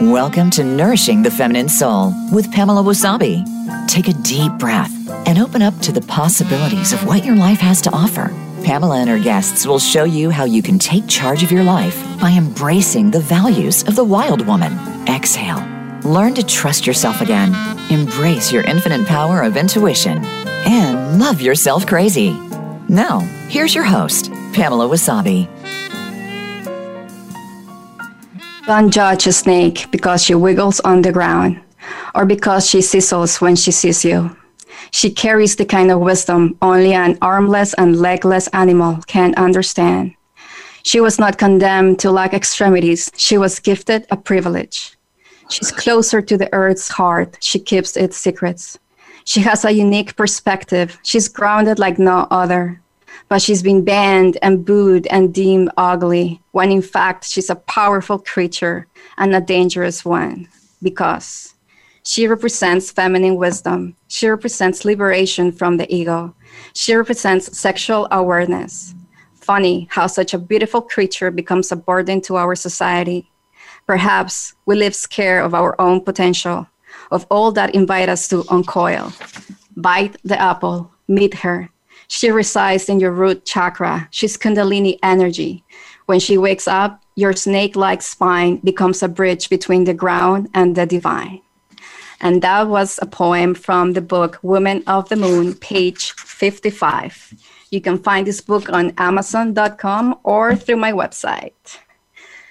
Welcome to Nourishing the Feminine Soul with Pamela Wasabi. Take a deep breath and open up to the possibilities of what your life has to offer. Pamela and her guests will show you how you can take charge of your life by embracing the values of the wild woman. Exhale. Learn to trust yourself again. Embrace your infinite power of intuition and love yourself crazy. Now, here's your host, Pamela Wasabi. Don't judge a snake because she wiggles on the ground or because she sizzles when she sees you. She carries the kind of wisdom only an armless and legless animal can understand. She was not condemned to lack extremities, she was gifted a privilege. She's closer to the earth's heart, she keeps its secrets. She has a unique perspective, she's grounded like no other but she's been banned and booed and deemed ugly, when in fact she's a powerful creature and a dangerous one because she represents feminine wisdom. She represents liberation from the ego. She represents sexual awareness. Funny how such a beautiful creature becomes a burden to our society. Perhaps we live scared of our own potential, of all that invite us to uncoil. Bite the apple, meet her, she resides in your root chakra. She's Kundalini energy. When she wakes up, your snake like spine becomes a bridge between the ground and the divine. And that was a poem from the book Woman of the Moon, page 55. You can find this book on Amazon.com or through my website.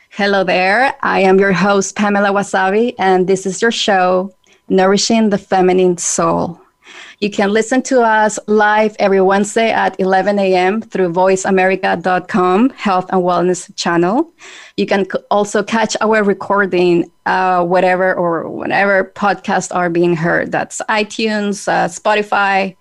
Hello there. I am your host, Pamela Wasabi, and this is your show, Nourishing the Feminine Soul. You can listen to us live every Wednesday at 11 a.m. through voiceamerica.com health and wellness channel. You can also catch our recording uh, whatever or whenever podcasts are being heard. That's iTunes, uh, Spotify.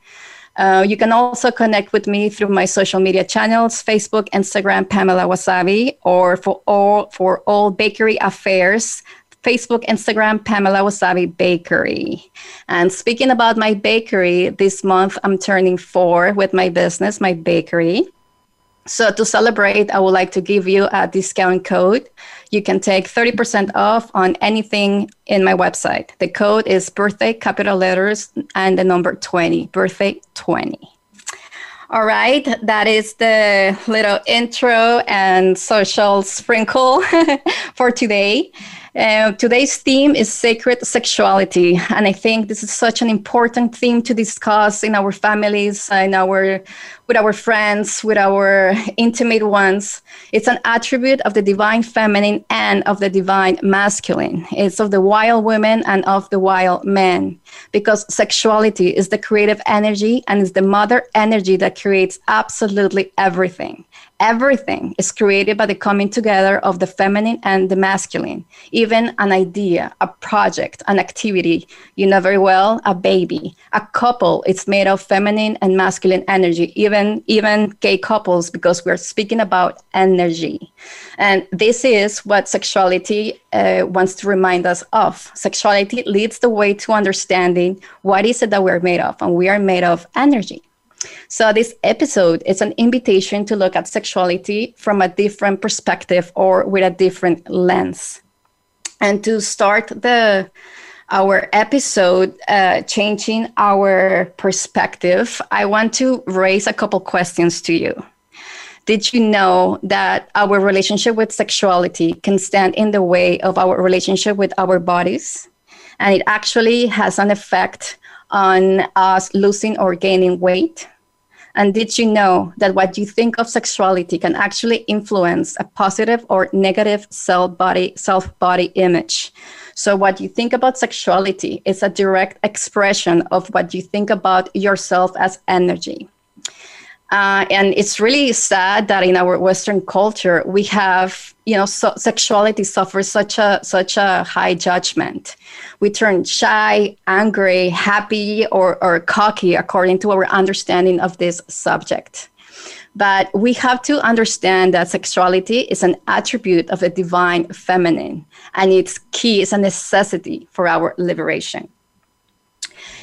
Uh, you can also connect with me through my social media channels Facebook, Instagram, Pamela Wasabi, or for all for all bakery affairs Facebook, Instagram, Pamela Wasabi Bakery. And speaking about my bakery, this month I'm turning four with my business, my bakery. So to celebrate, I would like to give you a discount code. You can take 30% off on anything in my website. The code is birthday, capital letters, and the number 20, birthday 20. All right, that is the little intro and social sprinkle for today. Uh, today's theme is sacred sexuality, and I think this is such an important theme to discuss in our families, in our with our friends, with our intimate ones. It's an attribute of the divine feminine and of the divine masculine. It's of the wild women and of the wild men, because sexuality is the creative energy and is the mother energy that creates absolutely everything. Everything is created by the coming together of the feminine and the masculine. Even an idea, a project, an activity, you know very well, a baby, a couple, it's made of feminine and masculine energy, even, even gay couples, because we're speaking about energy. And this is what sexuality uh, wants to remind us of. Sexuality leads the way to understanding what is it that we're made of, and we are made of energy. So, this episode is an invitation to look at sexuality from a different perspective or with a different lens. And to start the our episode, uh, changing our perspective, I want to raise a couple questions to you. Did you know that our relationship with sexuality can stand in the way of our relationship with our bodies? And it actually has an effect on us losing or gaining weight. And did you know that what you think of sexuality can actually influence a positive or negative self body self body image? So what you think about sexuality is a direct expression of what you think about yourself as energy. Uh, and it's really sad that in our Western culture we have, you know, so sexuality suffers such a such a high judgment. We turn shy, angry, happy, or or cocky according to our understanding of this subject. But we have to understand that sexuality is an attribute of the divine feminine, and its key it's a necessity for our liberation.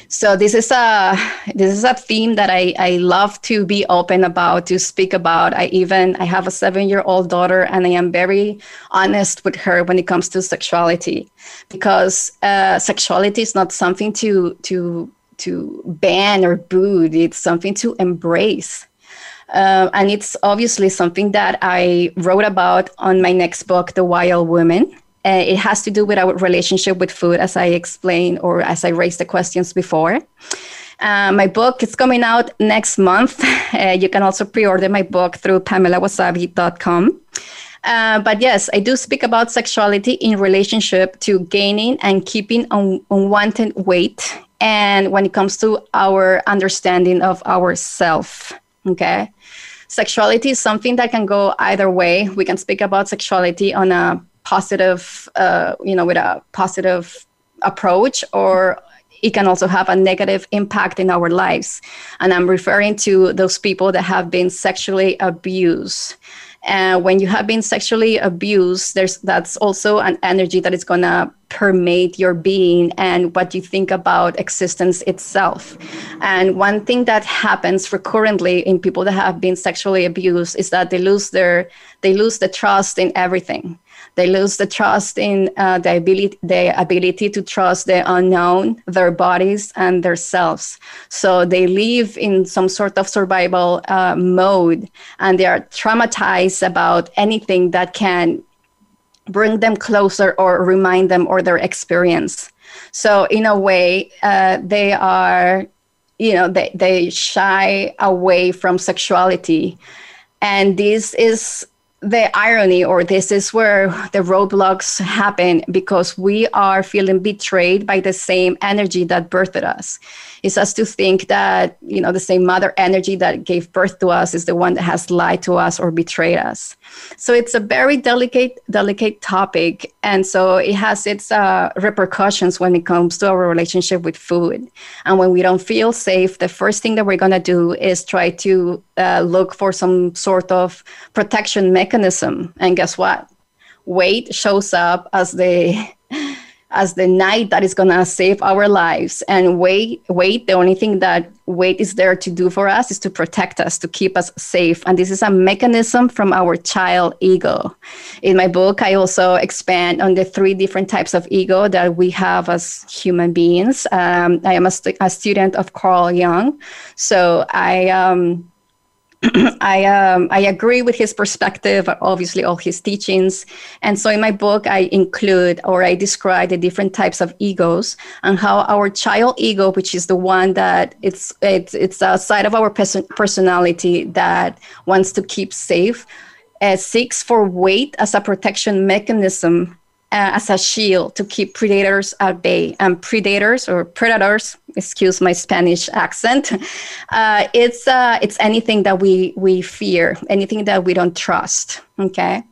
so this is a this is a theme that I, I love to be open about to speak about. I even i have a seven year old daughter and i am very honest with her when it comes to sexuality. Because uh, sexuality is not something to to to ban or boot it's something to embrace uh, and it's obviously something that i wrote about on my next book the wild woman uh, it has to do with our relationship with food, as I explained or as I raised the questions before. Uh, my book is coming out next month. Uh, you can also pre-order my book through pamelawasabi.com. Uh, but yes, I do speak about sexuality in relationship to gaining and keeping un- unwanted weight, and when it comes to our understanding of ourself. Okay, sexuality is something that can go either way. We can speak about sexuality on a positive, uh, you know, with a positive approach, or it can also have a negative impact in our lives. And I'm referring to those people that have been sexually abused. And when you have been sexually abused, there's that's also an energy that is gonna permeate your being and what you think about existence itself. And one thing that happens recurrently in people that have been sexually abused is that they lose their they lose the trust in everything they lose the trust in uh, the ability, the ability to trust the unknown, their bodies and their selves. So they live in some sort of survival uh, mode, and they are traumatized about anything that can bring them closer or remind them or their experience. So in a way, uh, they are, you know, they they shy away from sexuality, and this is the irony or this is where the roadblocks happen because we are feeling betrayed by the same energy that birthed us. It's us to think that you know the same mother energy that gave birth to us is the one that has lied to us or betrayed us. So it's a very delicate delicate topic. And so it has its uh, repercussions when it comes to our relationship with food. And when we don't feel safe the first thing that we're going to do is try to uh, look for some sort of protection mechanism and guess what? Weight shows up as the as the knight that is going to save our lives. And wait wait the only thing that weight is there to do for us is to protect us to keep us safe. And this is a mechanism from our child ego. In my book i also expand on the three different types of ego that we have as human beings. Um, i am a, st- a, student of carl jung. So i um, I um, I agree with his perspective, obviously all his teachings, and so in my book I include or I describe the different types of egos and how our child ego, which is the one that it's it's it's a side of our pers- personality that wants to keep safe, uh, seeks for weight as a protection mechanism uh, as a shield to keep predators at bay. And predators or predators, excuse my Spanish accent, uh, it's uh, it's anything that we we fear, anything that we don't trust. Okay,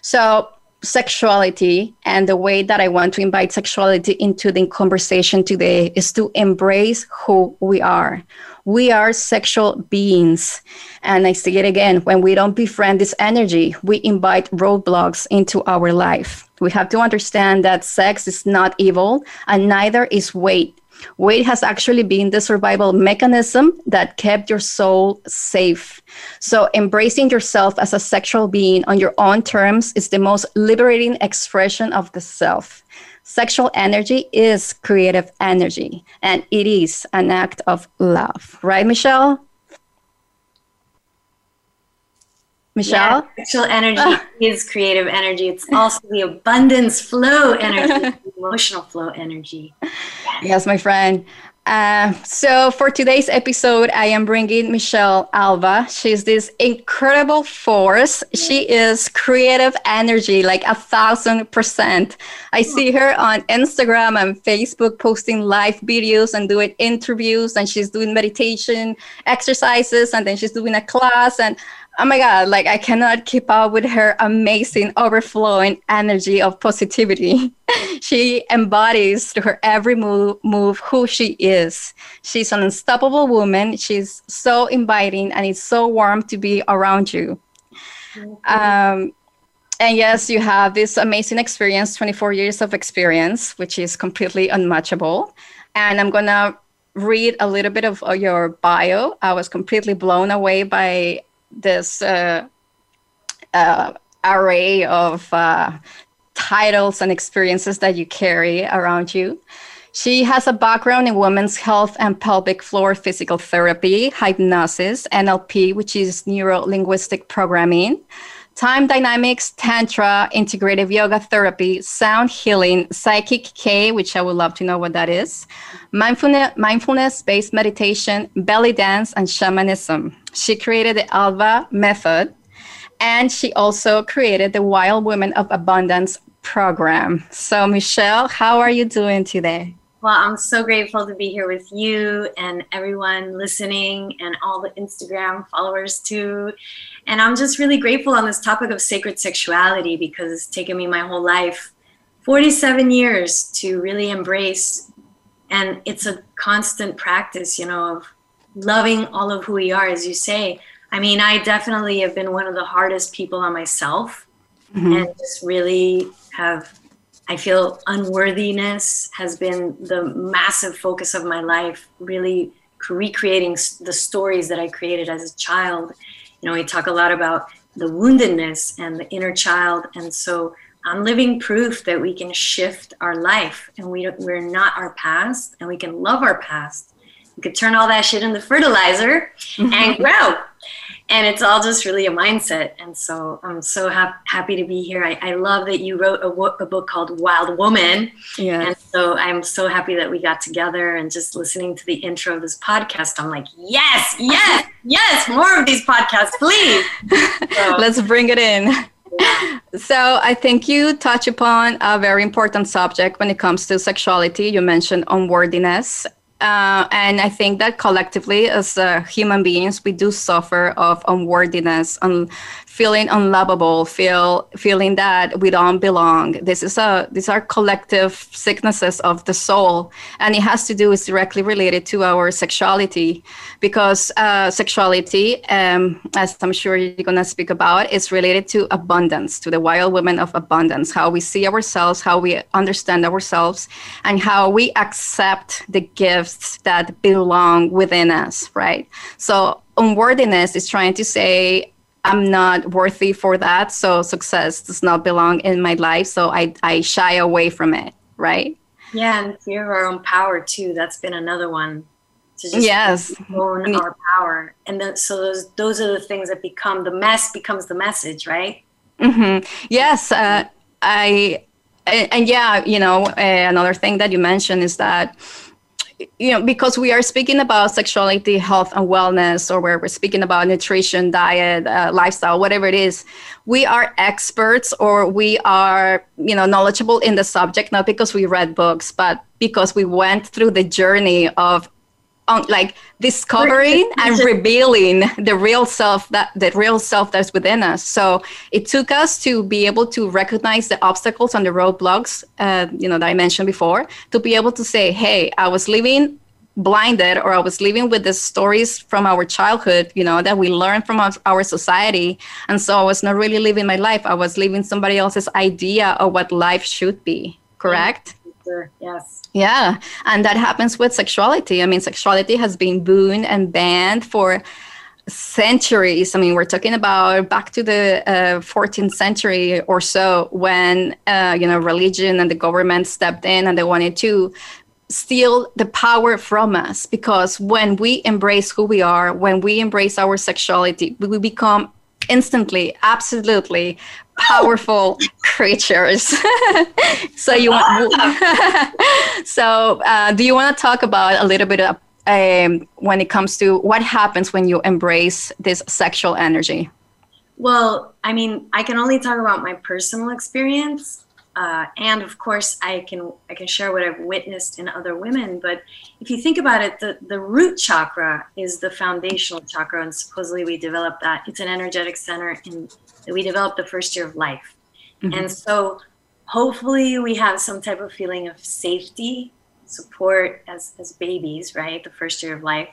so sexuality and the way that I want to invite sexuality into the conversation today is to embrace who we are. We are sexual beings. And I say it again when we don't befriend this energy, we invite roadblocks into our life. We have to understand that sex is not evil and neither is weight. Weight has actually been the survival mechanism that kept your soul safe. So, embracing yourself as a sexual being on your own terms is the most liberating expression of the self. Sexual energy is creative energy, and it is an act of love. Right, Michelle? Michelle? Yeah, sexual energy is creative energy. It's also the abundance flow energy, emotional flow energy. Yes, yes my friend. Uh, so for today's episode, I am bringing Michelle Alva. She's this incredible force. She is creative energy, like a thousand percent. I see her on Instagram and Facebook posting live videos and doing interviews, and she's doing meditation exercises, and then she's doing a class. And oh my god like i cannot keep up with her amazing overflowing energy of positivity. She embodies through her every move, move who she is. She's an unstoppable woman. She's so inviting and it's so warm to be around you. Um, and yes you have this amazing experience 24 years of experience which is completely unmatchable. And i'm gonna read a little bit of your bio, I was completely blown away by this uh, uh, array of uh, titles and experiences that you carry around you. She has a background in women's health and pelvic floor physical therapy, hypnosis, NLP, which is neuro linguistic programming, time dynamics, tantra, integrative yoga therapy, sound healing, PSYCH-K, which I would love to know what that is, mindfulness, mindfulness-based meditation, belly dance, and shamanism. She created the Alva method, and she also created the Wild Women of Abundance program. So, Michelle, how are you doing today? Well, I'm so grateful to be here with you and everyone listening and all the Instagram followers too. And I'm just really grateful on this topic of sacred sexuality because it's taken me my whole life 47 years to really embrace. And it's a constant practice, you know, of loving all of who we are, as you say. I mean, I definitely have been one of the hardest people on myself mm-hmm. and just really have I feel unworthiness has been the massive focus of my life, really recreating the stories that I created as a child. You know, we talk a lot about the woundedness and the inner child. And so I'm living proof that we can shift our life and we, we're not our past and we can love our past. We could turn all that shit into fertilizer and grow and it's all just really a mindset. And so i'm so ha- happy to be here. I, I love that you wrote a, wo- a, book called wild woman. Yeah and so i'm so happy that we got together and just listening to the intro of this podcast i'm like yes yes yes more of these podcasts please. So. let's bring it in. So I think you touch upon a very important subject when it comes to sexuality. You mentioned unworthiness, uh, and I think that collectively, as uh, human beings, we do suffer of unworthiness, and feeling unlovable, feel feeling that we don't belong. This is a these are collective sicknesses of the soul, and it has to do is directly related to our sexuality, because uh, sexuality, um, as I'm sure you're gonna speak about, is related to abundance, to the wild women of abundance, how we see ourselves, how we understand ourselves, and how we accept the gifts that belong within us, right? So unworthiness is trying to say I'm not worthy for that. So success does not belong in my life. So I, I shy away from it. Right. Yeah. And fear of our own power too. That's been another one to just yes. own our power. And then, so those, those are the things that become the mess becomes the message. Right. Mm-hmm. Yes. Uh, I, and, and, yeah, you know, uh, another thing that you mentioned is that you know because we are speaking about sexuality health and wellness or where we're speaking about nutrition diet uh, lifestyle whatever it is we are experts or we are you know knowledgeable in the subject not because we read books but because we went through the journey of on like discovering and revealing the real self that the real self that's within us. So it took us to be able to recognize the obstacles and the roadblocks uh, you know that i mentioned before to be able to say hey i was living blinded or i was living with the stories from our childhood you know that we learned from our, our society. And so i was not really living my life. I was living somebody else's idea of what life should be. Correct yes yeah, and that happens with sexuality. I mean, sexuality has been booed and banned for centuries. I mean, we're talking about back to the uh, 14th century or so when, uh, you know, religion and the government stepped in and they wanted to steal the power from us because when we embrace who we are, when we embrace our sexuality, we become instantly, absolutely powerful creatures. so you want, so uh, do you want to talk about a little bit of, um, when it comes to what happens when you embrace this sexual energy? Well, I mean, I can only talk about my personal experience uh, and of course I can I can share what I've witnessed in other women. But if you think about it, the the root chakra is the foundational chakra, and supposedly we develop that. It's an energetic center in that we develop the first year of life, mm-hmm. and so hopefully we have some type of feeling of safety, support as as babies, right? The first year of life.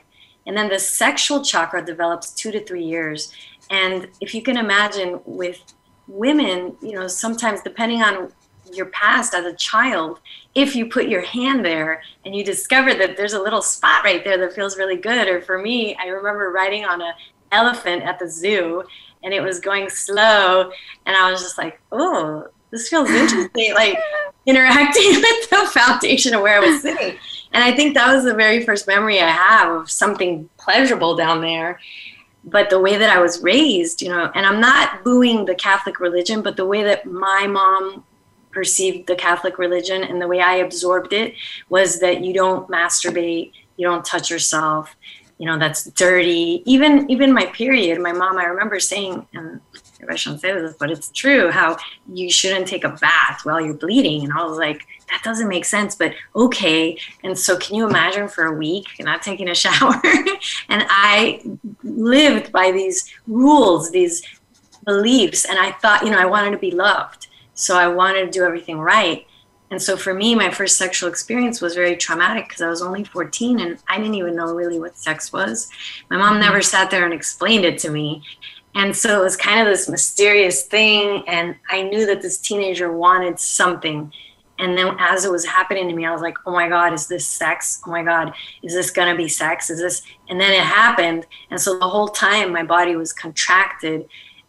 And then the sexual chakra develops two to three years. And if you can imagine with women, you know, sometimes depending on your past as a child if you put your hand there and you discover that there's a little spot right there that feels really good or for me i remember riding on a elephant at the zoo and it was going slow and i was just like oh this feels interesting like interacting with the foundation of where i was sitting. And i think that was the very first memory i have of something pleasurable down there. But the way that i was raised you know and i'm not booing the catholic religion but the way that my mom perceived the catholic religion and the way i absorbed it was that you don't masturbate you don't touch yourself you know that's dirty even even my period my mom i remember saying and I shouldn't say this, but it's true how you shouldn't take a bath while you're bleeding. And I was like, that doesn't make sense, but okay. And so, can you imagine for a week not taking a shower? and I lived by these rules, these beliefs, and I thought, you know, I wanted to be loved. So, I wanted to do everything right. And so for me, my first sexual experience was very traumatic because I was only 14 and I didn't even know really what sex was. My mom never mm-hmm. sat there and explained it to me. And so it was kind of this mysterious thing. And I knew that this teenager wanted something. And then as it was happening to me, I was like, oh my God, is this sex? Oh my God, is this going to be sex? Is this? And then it happened. And so the whole time my body was contracted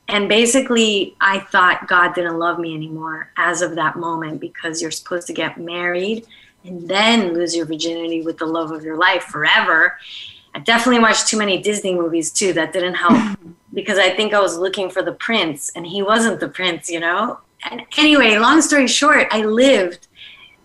and basically i thought god didn't love me anymore as of that moment because you're supposed to get married and then lose your virginity with the love of your life forever. I definitely watched too many disney movies too that didn't help because i think i was looking for the prince and he wasn't the prince you know? And anyway long story short i lived.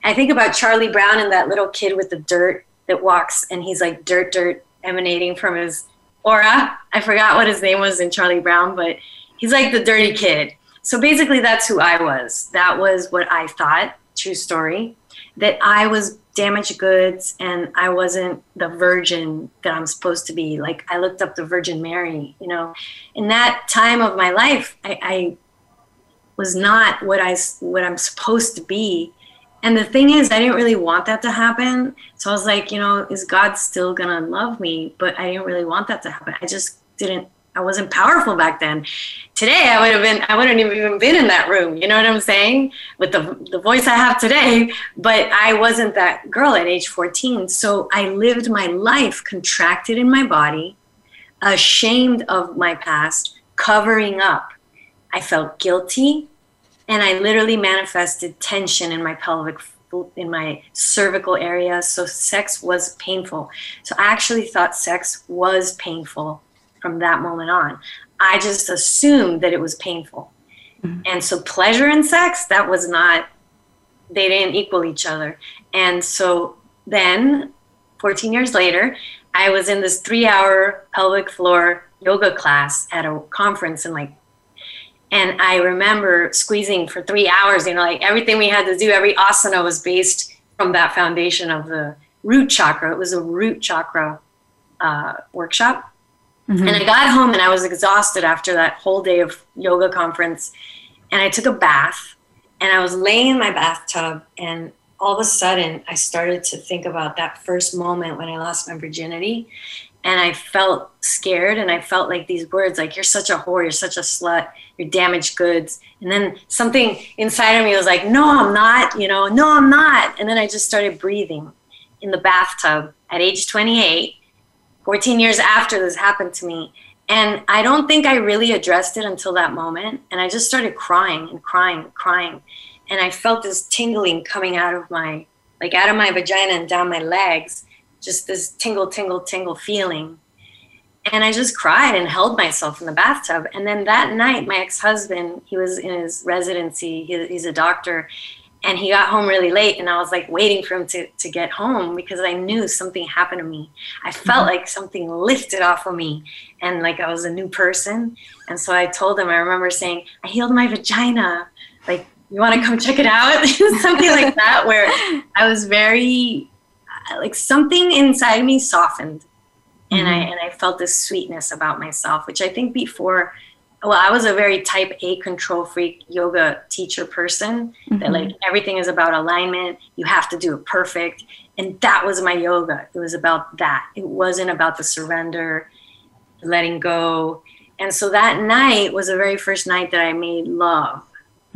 I think about charlie brown and that little kid with the dirt that walks and he's like dirt dirt emanating from his aura. I forgot what his name was in charlie brown but he's like the dirty kid. So basically, that's who I was. That was what I thought. True story. That I was damaged goods and I wasn't the virgin that I'm supposed to be. Like I looked up the Virgin Mary, you know. In that time of my life, I, I was not what I what I'm supposed to be. And the thing is, I didn't really want that to happen. So I was like, you know, is God still gonna love me? But I didn't really want that to happen. I just didn't I wasn't powerful back then. Today, I would have been, I wouldn't have even been in that room. You know what I'm saying? With the, the voice I have today, but I wasn't that girl at age 14. So I lived my life contracted in my body, ashamed of my past, covering up. I felt guilty, and I literally manifested tension in my pelvic in my cervical area so sex was painful so i actually thought sex was painful from that moment on. I just assumed that it was painful. Mm-hmm. And so pleasure and sex, that was not, they didn't equal each other. And so then, 14 years later, I was in this three hour pelvic floor yoga class at a conference and like, and I remember squeezing for three hours, you know, like everything we had to do, every asana was based from that foundation of the root chakra. It was a root chakra uh, workshop. Mm-hmm. And I got home and I was exhausted after that whole day of yoga conference. And I took a bath and I was laying in my bathtub. And all of a sudden, I started to think about that first moment when I lost my virginity. And I felt scared and I felt like these words like, you're such a whore, you're such a slut, you're damaged goods. And then something inside of me was like, no, I'm not, you know, no, I'm not. And then I just started breathing in the bathtub at age 28 14 years after this happened to me. And I don't think I really addressed it until that moment. And I just started crying and crying and crying. And I felt this tingling coming out of my, like out of my vagina and down my legs, just this tingle, tingle, tingle feeling. And I just cried and held myself in the bathtub. And then that night, my ex husband, he was in his residency, he, he's a doctor, and he got home really late and i was like waiting for him to, to get home because i knew something happened to me. I felt mm-hmm. like something lifted off of me and like i was a new person. And so i told him i remember saying i healed my vagina. Like you want to come check it out? Something like that where i was very like something inside me softened. And mm-hmm. i and i felt this sweetness about myself which i think before well i was a very type a control freak yoga teacher person mm-hmm. that like everything is about alignment. You have to do it perfect. And that was my yoga. It was about that. It wasn't about the surrender letting go. And so that night was the very first night that i made love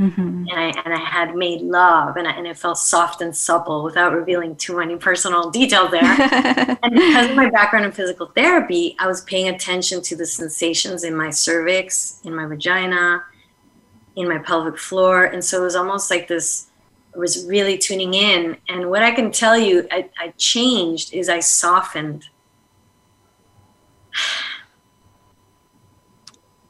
Mm-hmm. And I and I had made love, and I, and it felt soft and supple without revealing too many personal details there. and because of my background in physical therapy, I was paying attention to the sensations in my cervix, in my vagina, in my pelvic floor, and so it was almost like this. I was really tuning in, and what I can tell you, I, I changed is I softened.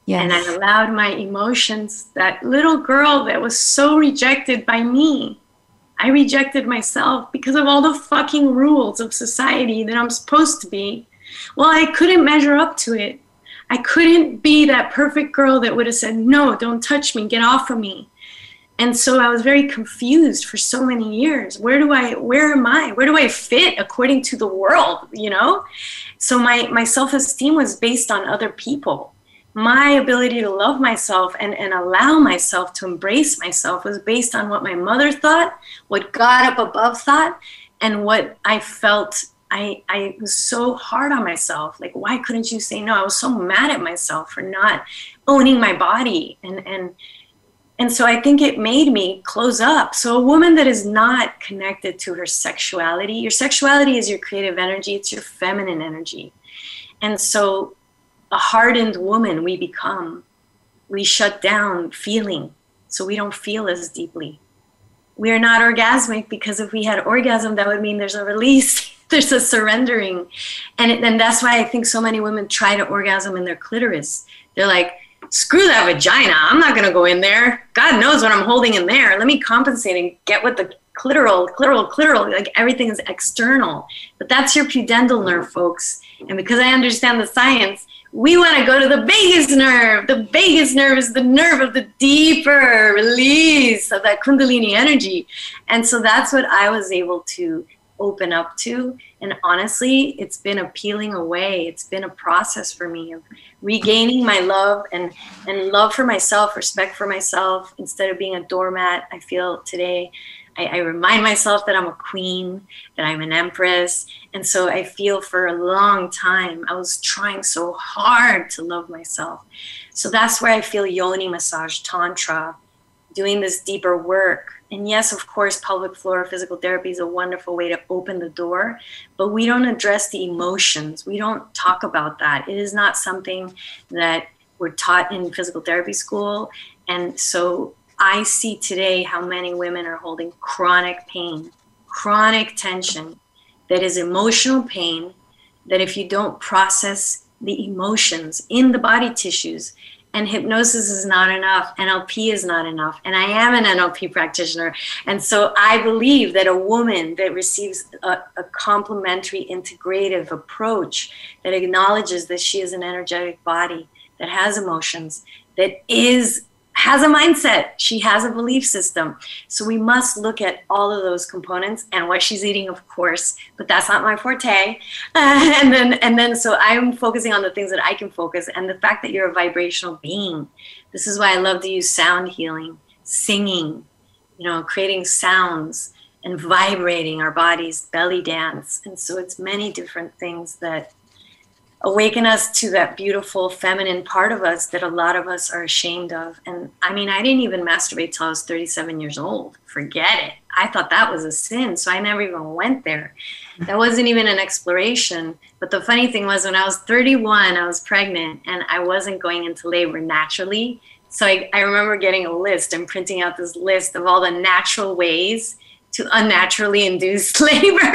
Yes. And I allowed my emotions, that little girl that was so rejected by me. I rejected myself because of all the fucking rules of society that I'm supposed to be. Well, I couldn't measure up to it. I couldn't be that perfect girl that would have said, No, don't touch me, get off of me. And so I was very confused for so many years. Where do I, where am I? Where do I fit according to the world, you know? So my, my self esteem was based on other people my ability to love myself and, and allow myself to embrace myself was based on what my mother thought, what God up above thought, and what I felt. I, I was so hard on myself. Like, why couldn't you say no? I was so mad at myself for not owning my body. And, and, and so I think it made me close up. So, a woman that is not connected to her sexuality, your sexuality is your creative energy, it's your feminine energy. And so, a hardened woman we become. We shut down feeling, so we don't feel as deeply. We are not orgasmic because if we had orgasm, that would mean there's a release, there's a surrendering. And, and that's why I think so many women try to orgasm in their clitoris. They're like, screw that vagina. I'm not going to go in there. God knows what I'm holding in there. Let me compensate and get what the clitoral, clitoral, clitoral, like everything is external. But that's your pudendal nerve, folks. And because I understand the science, we want to go to the vagus nerve. The vagus nerve is the nerve of the deeper release of that Kundalini energy. And so that's what I was able to open up to. And honestly, it's been a peeling away. It's been a process for me of regaining my love and, and love for myself, respect for myself. Instead of being a doormat, I feel today I, I, remind myself that I'm a queen, that I'm an empress. And so I feel for a long time, I was trying so hard to love myself. So that's where I feel yoni massage, tantra, doing this deeper work. And yes, of course, pelvic floor physical therapy is a wonderful way to open the door, but we don't address the emotions. We don't talk about that. It is not something that we're taught in physical therapy school. And so I see today how many women are holding chronic pain, chronic tension that is emotional pain. That if you don't process the emotions in the body tissues, and hypnosis is not enough, NLP is not enough. And I am an NLP practitioner. And so I believe that a woman that receives a, a complementary integrative approach that acknowledges that she is an energetic body, that has emotions, that is has a mindset. She has a belief system. So we must look at all of those components and what she's eating of course but that's not my forte. Uh, and then and then so i'm focusing on the things that i can focus and the fact that you're a vibrational being. This is why i love to use sound healing singing you know creating sounds and vibrating our bodies belly dance. And so it's many different things that awaken us to that beautiful feminine part of us that a lot of us are ashamed of. And I mean, I didn't even masturbate till I was 37 years old. Forget it. I thought that was a sin. So I never even went there. That wasn't even an exploration. But the funny thing was, when I was 31, I was pregnant and I wasn't going into labor naturally. So I, I remember getting a list and printing out this list of all the natural ways to unnaturally induce labor.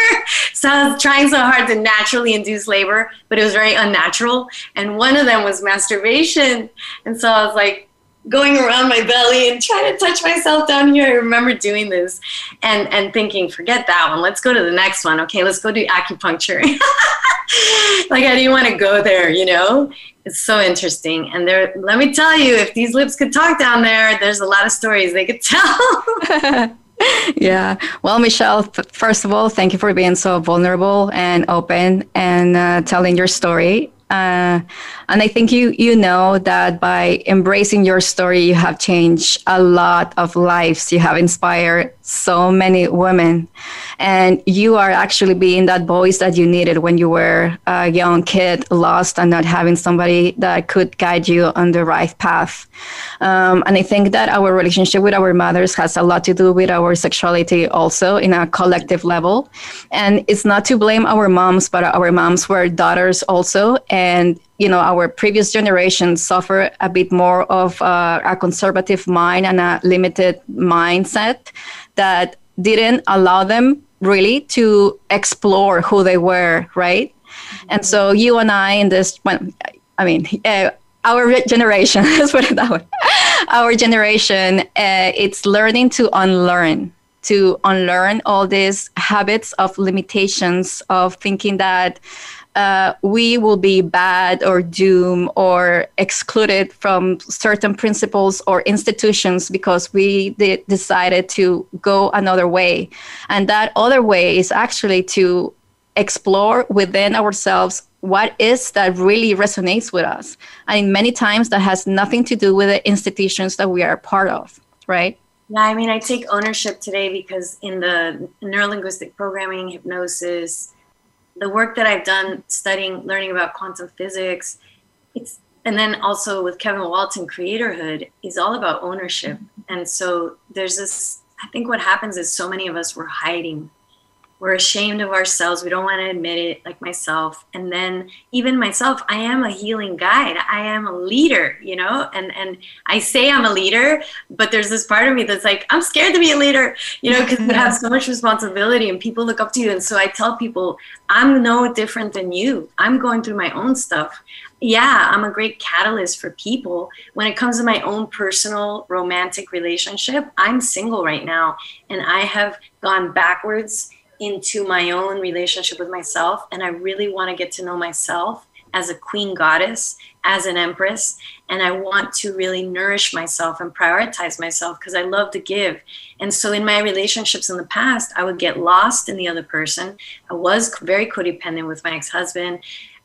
So I was trying so hard to naturally induce labor, but it was very unnatural. And one of them was masturbation. And so I was like going around my belly and trying to touch myself down here. I remember doing this and, and thinking, forget that one. Let's go to the next one. Okay, let's go do acupuncture. like I didn't want to go there, you know? It's so interesting. And there, let me tell you, if these lips could talk down there, there's a lot of stories they could tell. yeah. Well, Michelle, first of all, thank you for being so vulnerable and open and uh, telling your story. Uh, and I think you you know that by embracing your story, you have changed a lot of lives. You have inspired so many women, and you are actually being that voice that you needed when you were a young kid, lost and not having somebody that could guide you on the right path. Um, and I think that our relationship with our mothers has a lot to do with our sexuality also in a collective level. And it's not to blame our moms, but our moms were daughters also. And you know our previous generation suffer a bit more of uh, a conservative mind and a limited mindset that didn't allow them really to explore who they were right mm-hmm. and so you and i in this i mean uh, our generation let's put it that way our generation uh, it's learning to unlearn to unlearn all these habits of limitations of thinking that uh, we will be bad or doomed or excluded from certain principles or institutions because we de- decided to go another way. And that other way is actually to explore within ourselves what is that really resonates with us. And many times that has nothing to do with the institutions that we are part of, right? Yeah, I mean, I take ownership today because in the neurolinguistic programming, hypnosis, the work that I've done studying, learning about quantum physics, it's and then also with Kevin Walton, creatorhood is all about ownership. And so there's this. I think what happens is so many of us were hiding we're ashamed of ourselves. We don't want to admit it like myself. And then even myself i am a healing guide. I am a leader you know? And and i say i'm a leader but there's this part of me that's like i'm scared to be a leader you know because you have so much responsibility and people look up to you. And so i tell people i'm no different than you. I'm going through my own stuff. Yeah, I'm a great catalyst for people. When it comes to my own personal romantic relationship, I'm single right now and I have gone backwards into my own relationship with myself. And I really want to get to know myself as a queen goddess, as an empress. And I want to really nourish myself and prioritize myself because I love to give. And so in my relationships in the past, I would get lost in the other person. I was very codependent with my ex husband.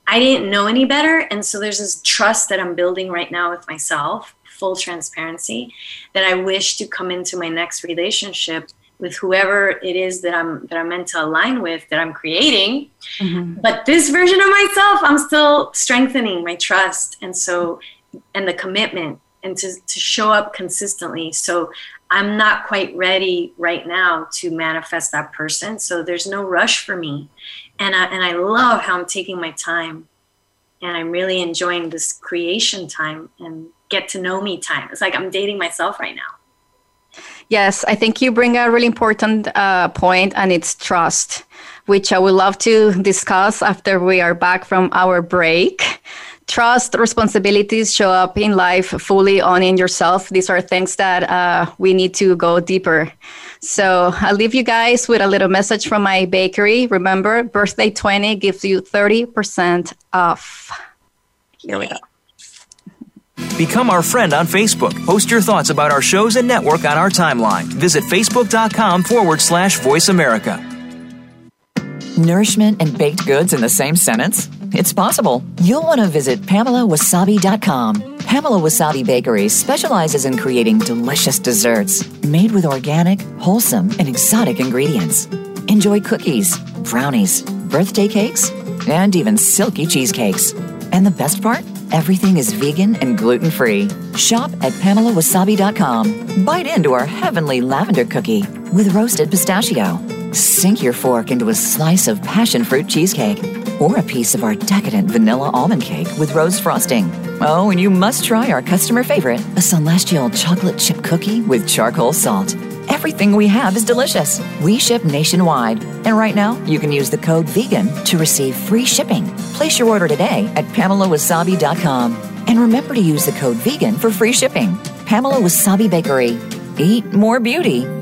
I didn't know any better. And so there's this trust that I'm building right now with myself, full transparency, that I wish to come into my next relationship with whoever it is that I'm that I'm meant to align with that I'm creating. Mm-hmm. But this version of myself, I'm still strengthening my trust and so and the commitment and to, to show up consistently. So I'm not quite ready right now to manifest that person. So there's no rush for me. And I, and I love how I'm taking my time and I'm really enjoying this creation time and get to know me time. It's like I'm dating myself right now. Yes, I think you bring a really important uh, point, and it's trust, which I would love to discuss after we are back from our break. Trust, responsibilities show up in life fully owning yourself. These are things that uh, we need to go deeper. So I'll leave you guys with a little message from my bakery. Remember, birthday 20 gives you 30% off. Here we go. Become our friend on Facebook. Post your thoughts about our shows and network on our timeline. Visit facebook.com forward slash voice America. Nourishment and baked goods in the same sentence? It's possible. You'll want to visit PamelaWasabi.com. Pamela Wasabi Bakery specializes in creating delicious desserts made with organic, wholesome, and exotic ingredients. Enjoy cookies, brownies, birthday cakes, and even silky cheesecakes. And the best part? Everything is vegan and gluten free. Shop at PamelaWasabi.com. Bite into our heavenly lavender cookie with roasted pistachio. Sink your fork into a slice of passion fruit cheesecake or a piece of our decadent vanilla almond cake with rose frosting. Oh, and you must try our customer favorite, a celestial chocolate chip cookie with charcoal salt. Everything we have is delicious. We ship nationwide. And right now, you can use the code VEGAN to receive free shipping. Place your order today at PamelaWasabi.com. And remember to use the code VEGAN for free shipping. Pamela Wasabi Bakery. Eat more beauty.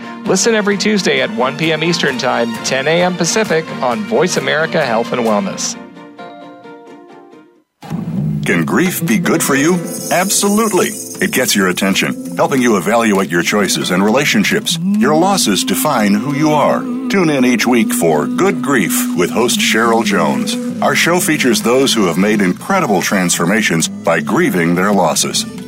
Listen every Tuesday at 1 p.m. Eastern Time, 10 a.m. Pacific on Voice America Health and Wellness. Can grief be good for you? Absolutely. It gets your attention, helping you evaluate your choices and relationships. Your losses define who you are. Tune in each week for Good Grief with host Cheryl Jones. Our show features those who have made incredible transformations by grieving their losses.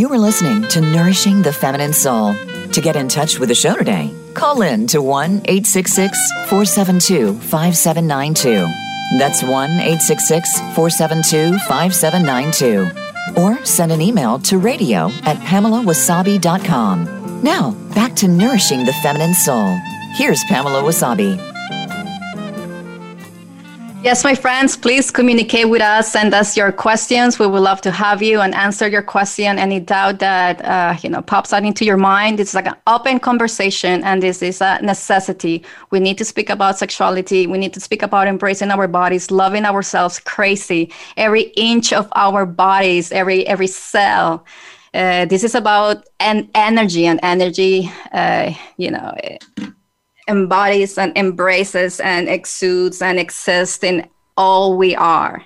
You are listening to Nourishing the Feminine Soul. To get in touch with the show today, call in to 1 866 472 5792. That's 1 866 472 5792. Or send an email to radio at pamelawasabi.com. Now, back to Nourishing the Feminine Soul. Here's Pamela Wasabi. Yes, my friends, please communicate with us. Send us your questions. We would love to have you and answer your question. Any doubt that uh, you know pops out into your mind, it's like an open conversation, and this is a necessity. We need to speak about sexuality. We need to speak about embracing our bodies, loving ourselves crazy, every inch of our bodies, every every cell. Uh, this is about an energy, and energy, uh, you know embodies and embraces and exudes and exists in all we are.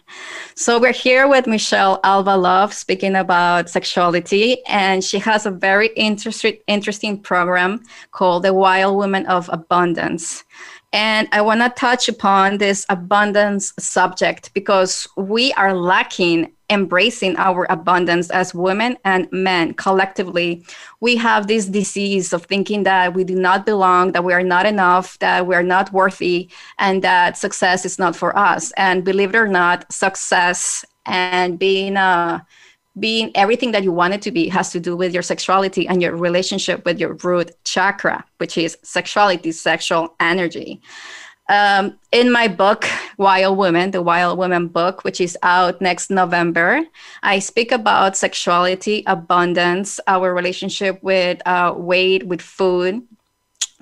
So we're here with Michelle Alva Love speaking about sexuality, and she has a very interesting interesting program called the Wild Woman of Abundance. And I want to touch upon this abundance subject because we are lacking embracing our abundance as women and men collectively. We have this disease of thinking that we do not belong, that we are not enough, that we are not worthy, and that success is not for us. And believe it or not, success and being a uh, being everything that you want it to be has to do with your sexuality and your relationship with your root chakra, which is sexuality, sexual energy. Um, in my book, Wild Woman, the Wild Woman book, which is out next November, I speak about sexuality, abundance, our relationship with uh, weight, with food,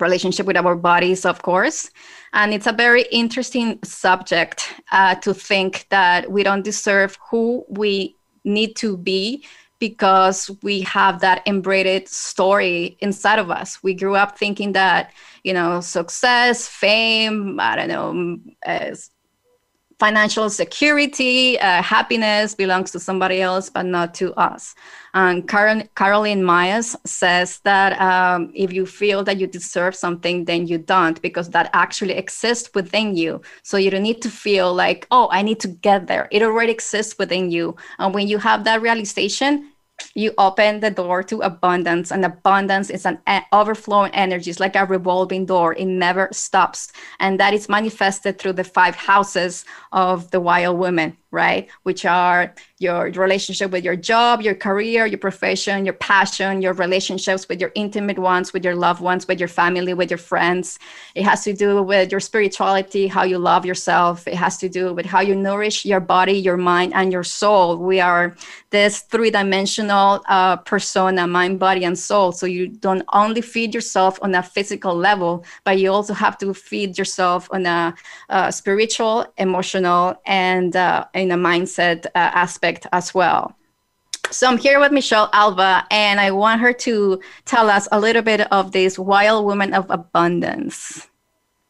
relationship with our bodies, of course. And it's a very interesting subject uh, to think that we don't deserve who we need to be because we have that embedded story inside of us. We grew up thinking that, you know, success, fame, I don't know, uh, financial security, uh, happiness belongs to somebody else, but not to us. And Carol, Caroline Myers says that um, if you feel that you deserve something, then you don't, because that actually exists within you. So you don't need to feel like, oh, I need to get there. It already exists within you. And when you have that realization, you open the door to abundance and abundance is an overflowing energy. It's like a revolving door. It never stops. And that is manifested through the five houses of the wild woman right? Which are your relationship with your job, your career, your profession, your passion, your relationships with your intimate ones, with your loved ones, with your family, with your friends. It has to do with your spirituality, how you love yourself. It has to do with how you nourish your body, your mind, and your soul. We are this three dimensional uh, persona, mind, body, and soul. So you don't only feed yourself on a physical level, but you also have to feed yourself on a, uh, spiritual, emotional, and uh, in a mindset uh, aspect as well. So I'm here with Michelle Alva, and I want her to tell us a little bit of this Wild Woman of Abundance.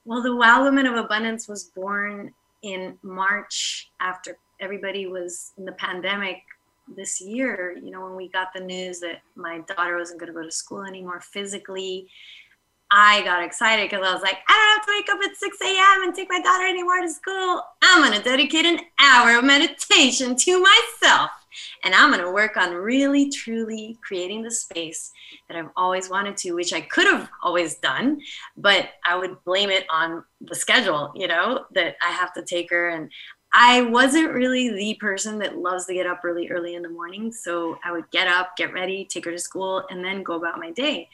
Well, the Wild Woman of Abundance was born in March after everybody was in the pandemic this year. You know, when we got the news that my daughter wasn't going to go to school anymore physically, I got excited because I was like, I don't have to wake up at 6 a.m. and take my daughter anymore to school. I'm going to dedicate an hour of meditation to myself. And I'm going to work on really, truly creating the space that I've always wanted to, which I could have always done, but I would blame it on the schedule, you know, that I have to take her. And I wasn't really the person that loves to get up really early in the morning. So I would get up, get ready, take her to school, and then go about my day.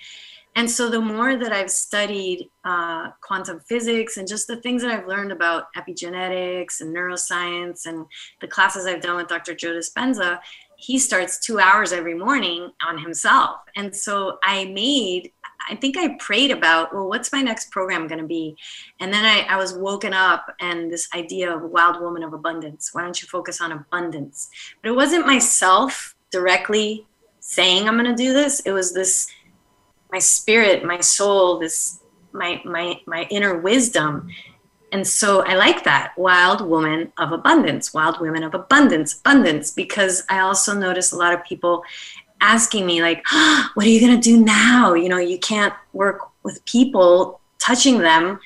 And so the more that I've studied uh, quantum physics and just the things that I've learned about epigenetics and neuroscience and the classes I've done with Dr. Joe Dispenza, he starts two hours every morning on himself. And so I made, I think I prayed about, well, what's my next program going to be? And then I, I was woken up and this idea of a wild woman of abundance. Why don't you focus on abundance? But it wasn't myself directly saying I'm going to do this. It was this my spirit, my soul, this my my my inner wisdom. And so I like that wild woman of abundance, wild women of abundance, abundance, because I also notice a lot of people asking me like, oh, "What are you going to do now? You know, you can't work with people, touching them."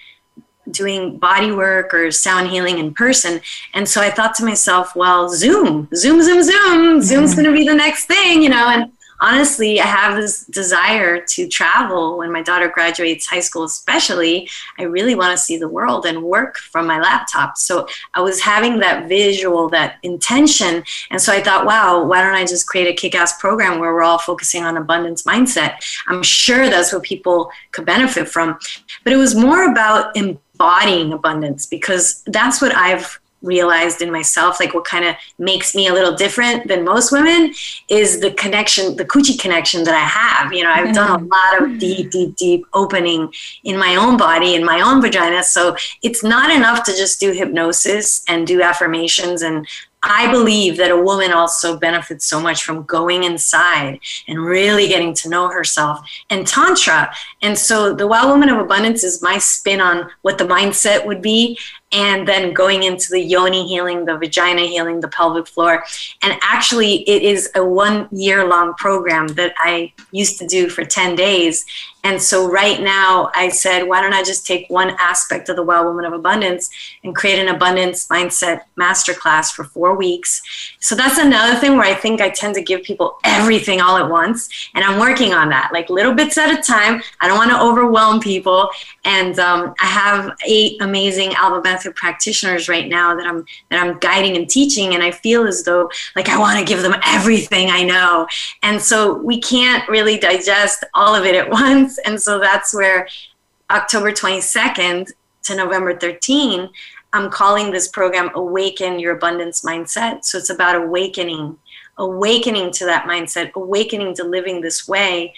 doing body work or sound healing in person. And so I thought to myself, well, Zoom, Zoom, Zoom, Zoom, Zoom's mm-hmm. going to be the next thing, you know, and honestly, I have this desire to travel when my daughter graduates high school, especially. I really want to see the world and work from my laptop. So I was having that visual, that intention. And so I thought, wow, why don't I just create a kick ass program where we're all focusing on abundance mindset? I'm sure that's what people could benefit from. But it was more about embodying abundance because that's what I've realized in myself like what kind of makes me a little different than most women is the connection the coochie connection that i have you know i've done a mm-hmm. lot of deep deep deep opening in my own body in my own vagina so it's not enough to just do hypnosis and do affirmations and I believe that a woman also benefits so much from going inside and really getting to know herself and Tantra. And so the Wild Woman of Abundance is my spin on what the mindset would be and then going into the yoni healing, the vagina healing, the pelvic floor. And actually, it is a one year long program that I used to do for 10 days. And so right now, I said, why don't I just take one aspect of the Wild Woman of Abundance and create an abundance mindset masterclass for four weeks? So that's another thing where I think I tend to give people everything all at once. And I'm working on that, like little bits at a time. I don't want to overwhelm people. And um, I have eight amazing allopathic practitioners right now that I'm that I'm guiding and teaching, and I feel as though like I want to give them everything I know. And so we can't really digest all of it at once. And so that's where October 22nd to November 13, I'm calling this program Awaken Your Abundance Mindset. So it's about awakening, awakening to that mindset, awakening to living this way.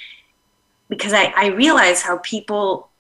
Because I, I realize how people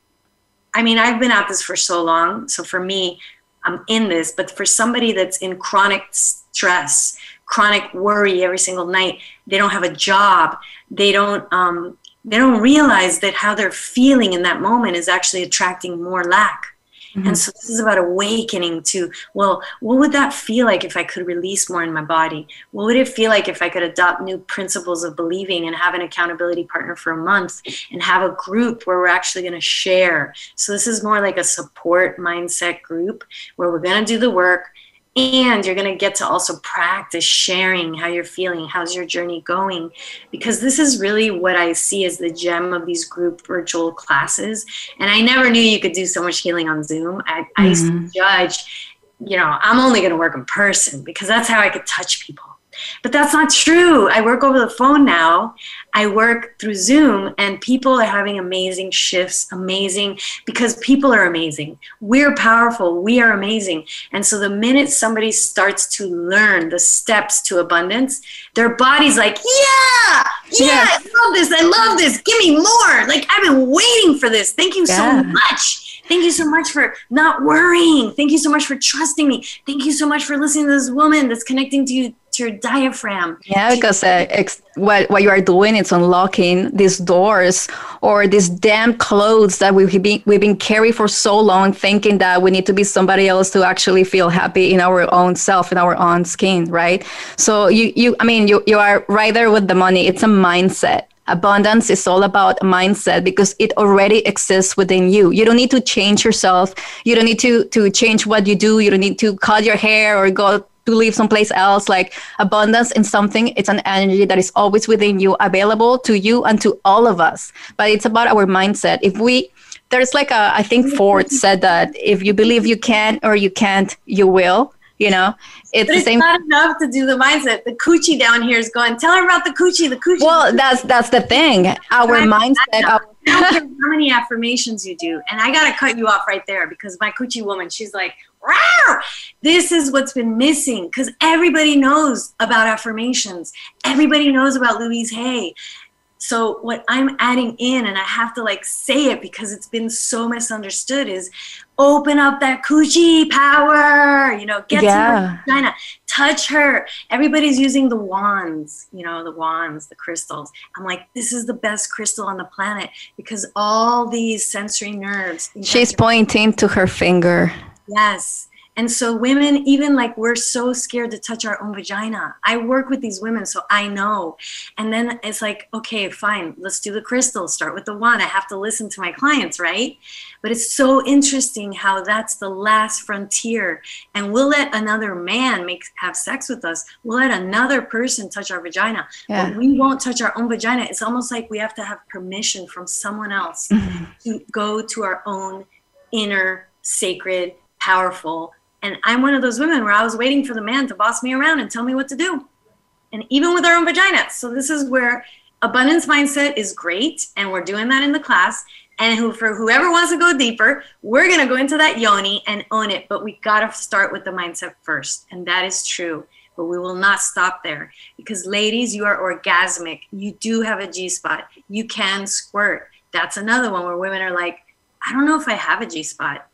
I mean, I've been at this for so long. So for me, I'm in this. But for somebody that's in chronic stress, chronic worry every single night, they don't have a job, they don't um, they don't realize that how they're feeling in that moment is actually attracting more lack. Mm-hmm. And so this is about awakening to, well, what would that feel like if I could release more in my body? What would it feel like if I could adopt new principles of believing and have an accountability partner for a month and have a group where we're actually going to share? So this is more like a support mindset group where we're going to do the work and you're going to get to also practice sharing how you're feeling how's your journey going because this is really what i see as the gem of these group virtual classes and i never knew you could do so much healing on zoom i, mm-hmm. I used to judge you know i'm only going to work in person because that's how i could touch people but that's not true. I work over the phone now. I work through Zoom, and people are having amazing shifts, amazing, because people are amazing. We're powerful. We are amazing. And so the minute somebody starts to learn the steps to abundance, their body's like, yeah, yeah, yeah. I love this. I love this. Give me more. Like, I've been waiting for this. Thank you yeah. so much. Thank you so much for not worrying. Thank you so much for trusting me. Thank you so much for listening to this woman that's connecting to you to your diaphragm. Yeah, because uh, ex- what, what you are doing is unlocking these doors or these damn clothes that we've been, we've been carrying for so long, thinking that we need to be somebody else to actually feel happy in our own self, in our own skin, right? So you, you I mean, you, you are right there with the money. It's a mindset abundance is all about a mindset because it already exists within you you don't need to change yourself you don't need to to change what you do you don't need to cut your hair or go to live someplace else. Like abundance in something, it's an energy that is always within you, available to you and to all of us. But it's about our mindset. If we there's like a, I think Ford said that if you believe you can or you can't, you will. You know, it's but the same. not enough to do the mindset. The coochie down here is going. Tell her about the coochie. The coochie. Well, that's that's the thing. Our mindset. Our- how many affirmations you do, and I gotta cut you off right there because my coochie woman, she's like, Rawr! this is what's been missing because everybody knows about affirmations. Everybody knows about Louise Hay. So what I'm adding in, and I have to like say it because it's been so misunderstood, is open up that coochie power. You know, get yeah. to China, touch her. Everybody's using the wands. You know, the wands, the crystals. I'm like, this is the best crystal on the planet because all these sensory nerves. She's pointing to her finger. Yes. And so women, even like we're so scared to touch our own vagina. I work with these women, so I know. And then it's like, okay, fine, let's do the crystal. Start with the one. I have to listen to my clients, right? But it's so interesting how that's the last frontier. And we'll let another man make have sex with us. We'll let another person touch our vagina. Yeah. But we won't touch our own vagina. It's almost like we have to have permission from someone else mm-hmm. to go to our own inner sacred powerful and I'm one of those women where I was waiting for the man to boss me around and tell me what to do. And even with our own vaginas. So this is where abundance mindset is great. And we're doing that in the class. And who, for whoever wants to go deeper, we're going to go into that yoni and own it. But we got to start with the mindset first. And that is true. But we will not stop there because, ladies, you are orgasmic. You do have a G spot. You can squirt. That's another one where women are like, I don't know if I have a G spot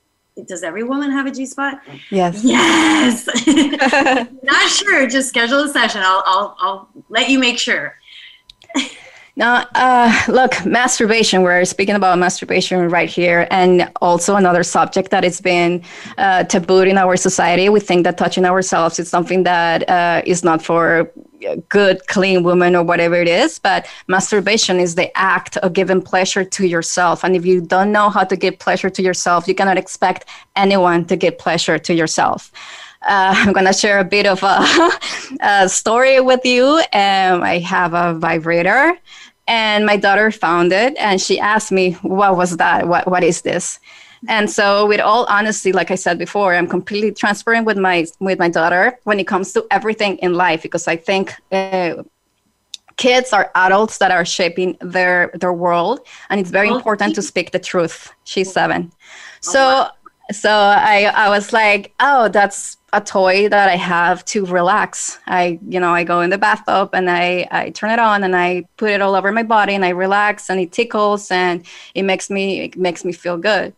does every woman have a G spot? Yes. Yes. Not sure. Just schedule a session. I'll, I'll, I'll let you make sure. Now, uh, look, masturbation. We're speaking about masturbation right here, and also another subject that has been uh, tabooed in our society. We think that touching ourselves is something that uh, is not for good, clean woman or whatever it is. But masturbation is the act of giving pleasure to yourself. And if you don't know how to give pleasure to yourself, you cannot expect anyone to give pleasure to yourself. Uh, I'm going to share a bit of a, a story with you. Um, I have a vibrator, and my daughter found it, and she asked me, "What was that? What What is this?" And so, with all honesty, like I said before, I'm completely transparent with my with my daughter when it comes to everything in life because I think. Uh, kids are adults that are shaping their their world and it's very important to speak the truth she's seven so so i i was like oh that's a toy that i have to relax. I you know i go in the bathtub and i i turn it on and i put it all over my body and i relax and it tickles and it makes me it makes me feel good.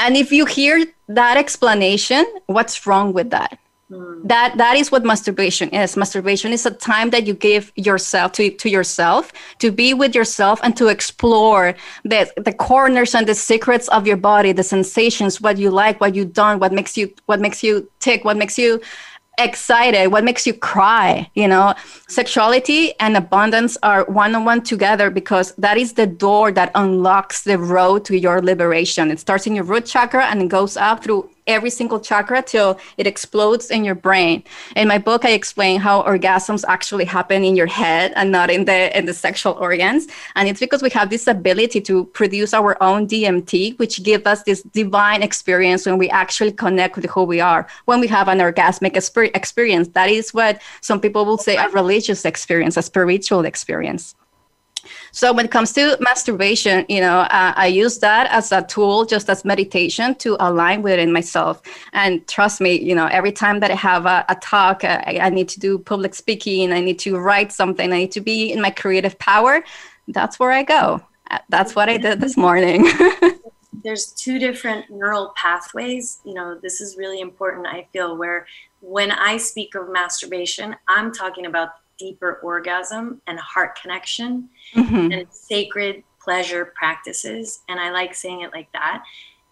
And if you hear that explanation what's wrong with that mm. that that is what masturbation is. Masturbation is a time that you give yourself to, to yourself to be with yourself and to explore the, the corners and the secrets of your body the sensations what you like what you don't what makes you what makes you tick what makes you excited what makes you cry you know? Sexuality and abundance are one-on-one together because that is the door that unlocks the road to your liberation. It starts in your root chakra and it goes up through every single chakra till it explodes in your brain. In my book, I explain how orgasms actually happen in your head and not in the in the sexual organs. And it's because we have this ability to produce our own DMT, which gives us this divine experience when we actually connect with who we are. When we have an orgasmic experience, that is what some people will say a religious experience, a spiritual experience. So when it comes to masturbation, you know, uh, I use that as a tool, just as meditation to align within myself. And trust me, you know, every time that I have a, a talk, I, I need to do public speaking, I need to write something, I need to be in my creative power. That's where I go. Uh, that's what I did this morning. There's two different neural pathways. You know, this is really important, I feel, where when I speak of masturbation, I'm talking about deeper orgasm and heart connection mm-hmm. and sacred pleasure practices. And I like saying it like that.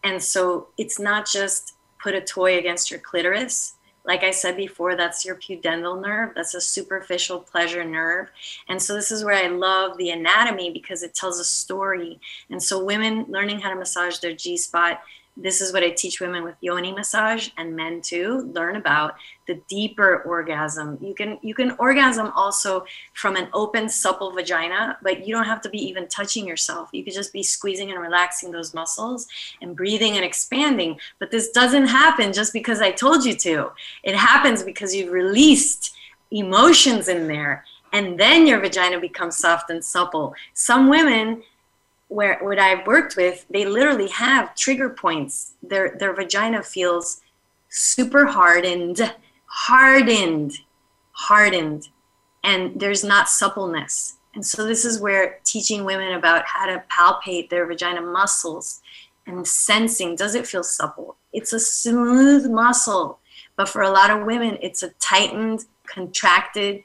And so it's not just put a toy against your clitoris. Like I said before, that's your pudendal nerve. That's a superficial pleasure nerve. And so this is where I love the anatomy because it tells a story. And so women learning how to massage their G spot this is what I teach women with yoni massage and men too. Learn about the deeper orgasm. You can you can orgasm also from an open, supple vagina, but you don't have to be even touching yourself. You could just be squeezing and relaxing those muscles and breathing and expanding. But this doesn't happen just because I told you to. It happens because you've released emotions in there and then your vagina becomes soft and supple. Some women where what I've worked with, they literally have trigger points. Their their vagina feels super hardened, hardened, hardened, and there's not suppleness. And so this is where teaching women about how to palpate their vagina muscles and sensing does it feel supple? It's a smooth muscle, but for a lot of women, it's a tightened, contracted,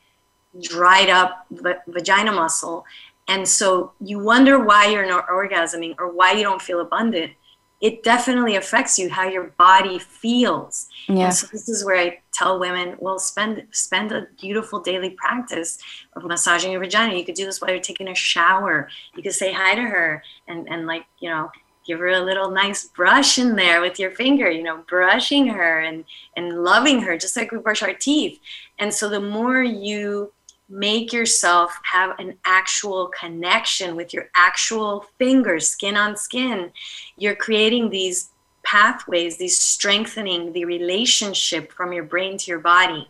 dried up vagina muscle. And so you wonder why you're not orgasming or why you don't feel abundant. It definitely affects you how your body feels. Yeah. And so this is where I tell women, well, spend spend a beautiful daily practice of massaging your vagina. You could do this while you're taking a shower. You could say hi to her and, and like, you know, give her a little nice brush in there with your finger, you know, brushing her and and loving her just like we brush our teeth. And so the more you make yourself have an actual connection with your actual fingers, skin on skin. You're creating these pathways, these strengthening the relationship from your brain to your body.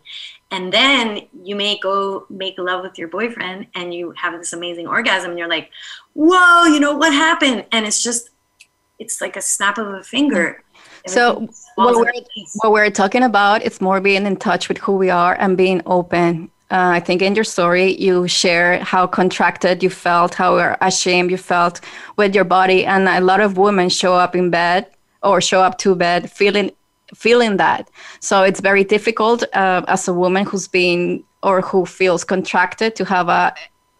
And then you may go make love with your boyfriend and you have this amazing orgasm and you're like, whoa, you know, what happened? And it's just, it's like a snap of a finger. Mm. So what we're, what we're talking about, it's more being in touch with who we are and being open uh, I think in your story, you share how contracted you felt, how ashamed you felt with your body. And a lot of women show up in bed or show up to bed feeling feeling that. So it's very difficult uh, as a woman who's been or who feels contracted to have a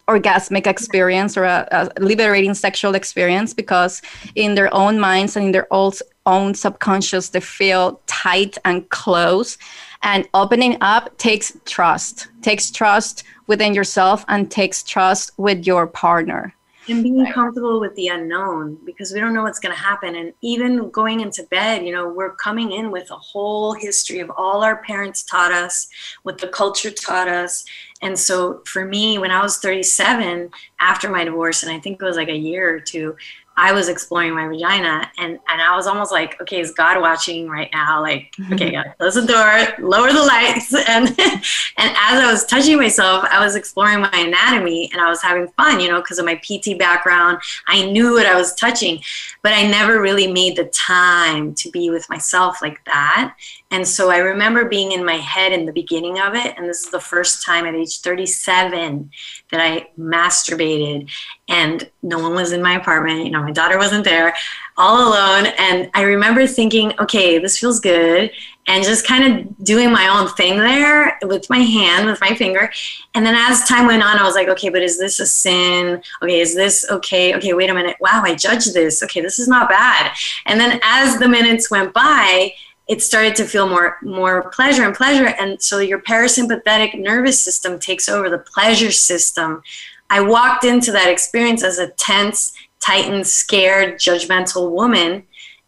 orgasmic experience or a, a, liberating sexual experience because in their own minds and in their own, own subconscious they feel tight and close and opening up takes trust takes trust within yourself and takes trust with your partner. And being comfortable with the unknown because we don't know what's going to happen. And even going into bed you know we're coming in with a whole history of all our parents taught us what the culture taught us. And so for me when i was 37 after my divorce and i think it was like a year or two I was exploring my vagina and, and I was almost like, okay, is God watching right now? Like, okay, God, close the door, lower the lights. And and as I was touching myself, I was exploring my anatomy and I was having fun, you know, because of my PT background. I knew what I was touching, but I never really made the time to be with myself like that. And so I remember being in my head in the beginning of it. And this is the first time at age 37 that I masturbated. And no one was in my apartment. You know, my daughter wasn't there, all alone. And I remember thinking, okay, this feels good. And just kind of doing my own thing there with my hand, with my finger. And then as time went on, I was like, okay, but is this a sin? Okay, is this okay? Okay, wait a minute. Wow, I judged this. Okay, this is not bad. And then as the minutes went by, it started to feel more more pleasure and pleasure. And so your parasympathetic nervous system takes over the pleasure system. I walked into that experience as a tense tightened scared judgmental woman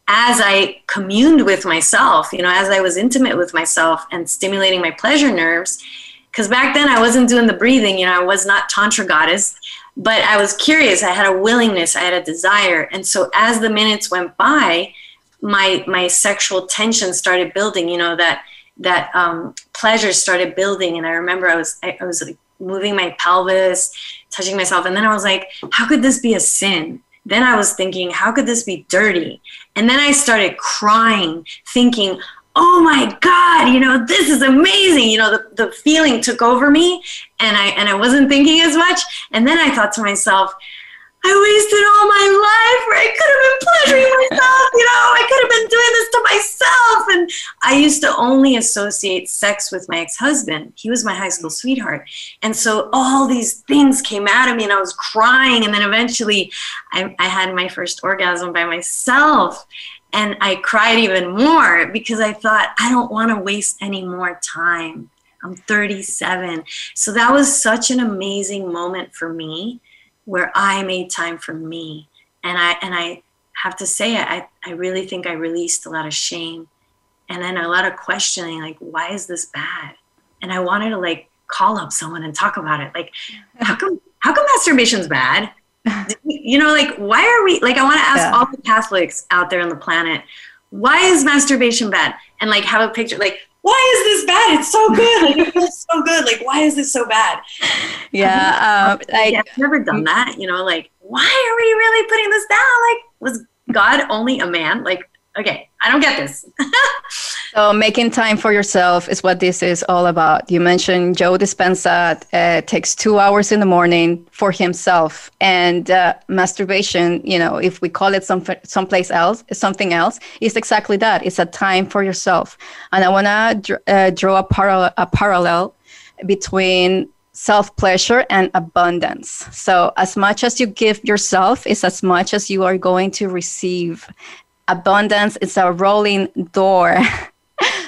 as i communed with myself you know as i was intimate with myself and stimulating my pleasure nerves. Because back then i wasn't doing the breathing you know i was not tantra goddess but i was curious. I had a willingness i had a desire. And so as the minutes went by my my sexual tension started building you know that that um, pleasure started building. And i remember i was i, I was like moving my pelvis touching myself. And then i was like how could this be a sin? Then i was thinking how could this be dirty? And then i started crying thinking oh my god you know this is amazing. You know the, the feeling took over me and i and i wasn't thinking as much. And then i thought to myself I wasted all my life where I could have been pleasuring myself, you know, I could have been doing this to myself. And I used to only associate sex with my ex husband. He was my high school sweetheart. And so all these things came out of me and I was crying. And then eventually I, I had my first orgasm by myself. And I cried even more because I thought, I don't want to waste any more time. I'm 37. So that was such an amazing moment for me where I made time for me. And I and I have to say I, I really think I released a lot of shame and then a lot of questioning like why is this bad and i wanted to like call up someone and talk about it like how come how come masturbation's bad you know like why are we like i want to ask yeah. all the catholics out there on the planet why is masturbation bad and like have a picture like why is this bad? It's so good. Like it feels so good. Like why is this so bad? Yeah um, like, yeah, i've never done that you know like why are we really putting this down? Like was god only a man? Like okay, I don't get this. so making time for yourself is what this is all about. You mentioned Joe Dispenza uh, takes two hours in the morning for himself, and uh, masturbation. You know, if we call it some someplace else, something else, is exactly that. It's a time for yourself. And I want to dr- uh, draw a, a parallel between self pleasure and abundance. So, as much as you give yourself, is as much as you are going to receive abundance is a rolling door.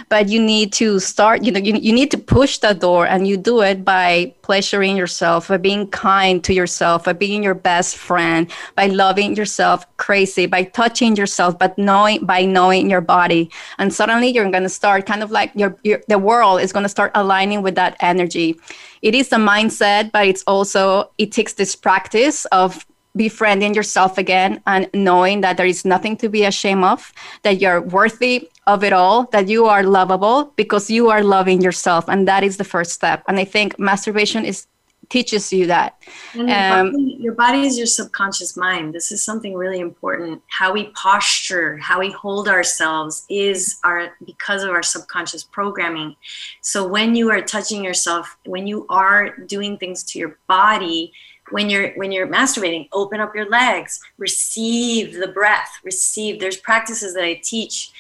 But you need to start you know you, you need to push the door and you do it by pleasuring yourself by being kind to yourself by being your best friend by loving yourself crazy by touching yourself but knowing by knowing your body. And suddenly you're going to start kind of like your, your the world is going to start aligning with that energy. It is a mindset but it's also it takes this practice of befriending yourself again and knowing that there is nothing to be ashamed of, that you're worthy of it all, that you are lovable because you are loving yourself. And that is the first step. And I think masturbation is teaches you that. And your, um, body, your body is your subconscious mind. This is something really important. How we posture, how we hold ourselves is our because of our subconscious programming. So when you are touching yourself, when you are doing things to your body, when you're when you're masturbating open up your legs receive the breath receive there's practices that i teach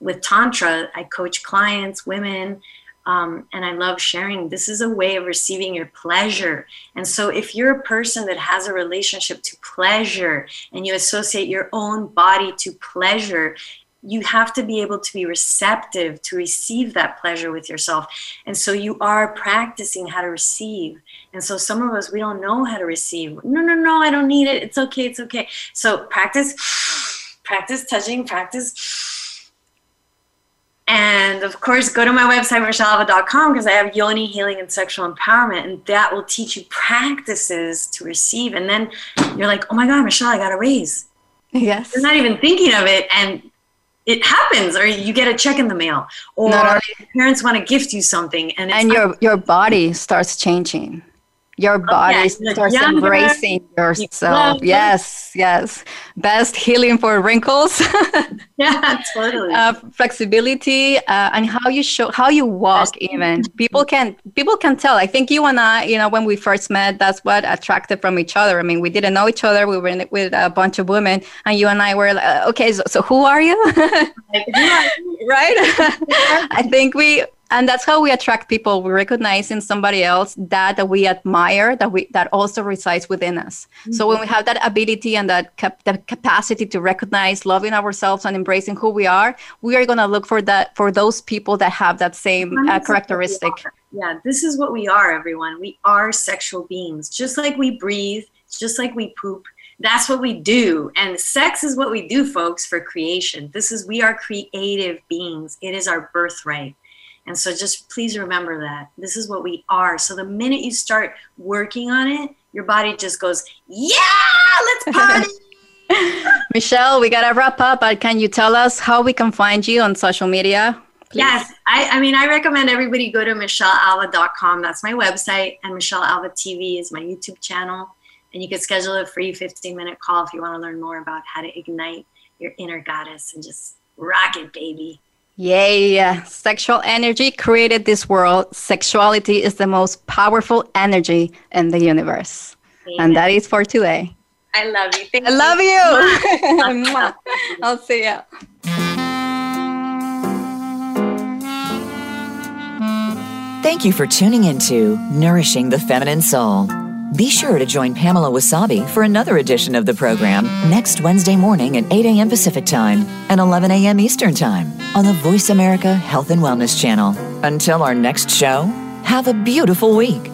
with tantra. I coach clients women um, and i love sharing. This is a way of receiving your pleasure. And so if you're a person that has a relationship to pleasure and you associate your own body to pleasure you have to be able to be receptive to receive that pleasure with yourself. And so you are practicing how to receive. And so some of us, we don't know how to receive. No, no, no, I don't need it. It's okay. It's okay. So practice, practice touching, practice. And of course, go to my website, michellealva.com, because I have yoni healing and sexual empowerment, and that will teach you practices to receive. And then you're like, oh my God, Michelle, I got a raise. Yes. You're not even thinking of it. And it happens or you get a check in the mail or parents want to gift you something and and your your body starts changing your body oh, yeah. starts younger, embracing yourself. Yes, yes. Best healing for wrinkles. yeah, totally. Uh, flexibility uh, and how you show, how you walk. Even people can people can tell. I think you and I, you know, when we first met, that's what attracted from each other. I mean, we didn't know each other. We were in, with a bunch of women, and you and I were like, okay. So, so who are you? right? I think we and that's how we attract people. We recognize in somebody else that, that we admire that we that also resides within us. Mm-hmm. so when we have that ability and that, cap- that capacity to recognize loving ourselves and embracing who we are we are going to look for that for those people that have that same uh, characteristic. yeah this is what we are everyone. We are sexual beings. Just like we breathe just like we poop that's what we do. And sex is what we do folks for creation. This is we are creative beings. It is our birthright and so just please remember that this is what we are. So the minute you start working on it, your body just goes, yeah, let's party. Michelle, we got to wrap up, but can you tell us how we can find you on social media? Please? Yes, I, I, mean, I recommend everybody go to michellealva.com. That's my website, and Michelle Alva TV is my YouTube channel. And you can schedule a free 15 minute call if you want to learn more about how to ignite your inner goddess and just rock it, baby. Yay! Uh, sexual energy created this world. Sexuality is the most powerful energy in the universe. Amen. And that is for today. I love you. Thank I you. love you. I'll see you. Thank you for tuning into Nourishing the Feminine Soul. Be sure to join Pamela Wasabi for another edition of the program next Wednesday morning at 8 a.m. Pacific Time and 11 a.m. Eastern Time on the Voice America Health and Wellness Channel. Until our next show, have a beautiful week.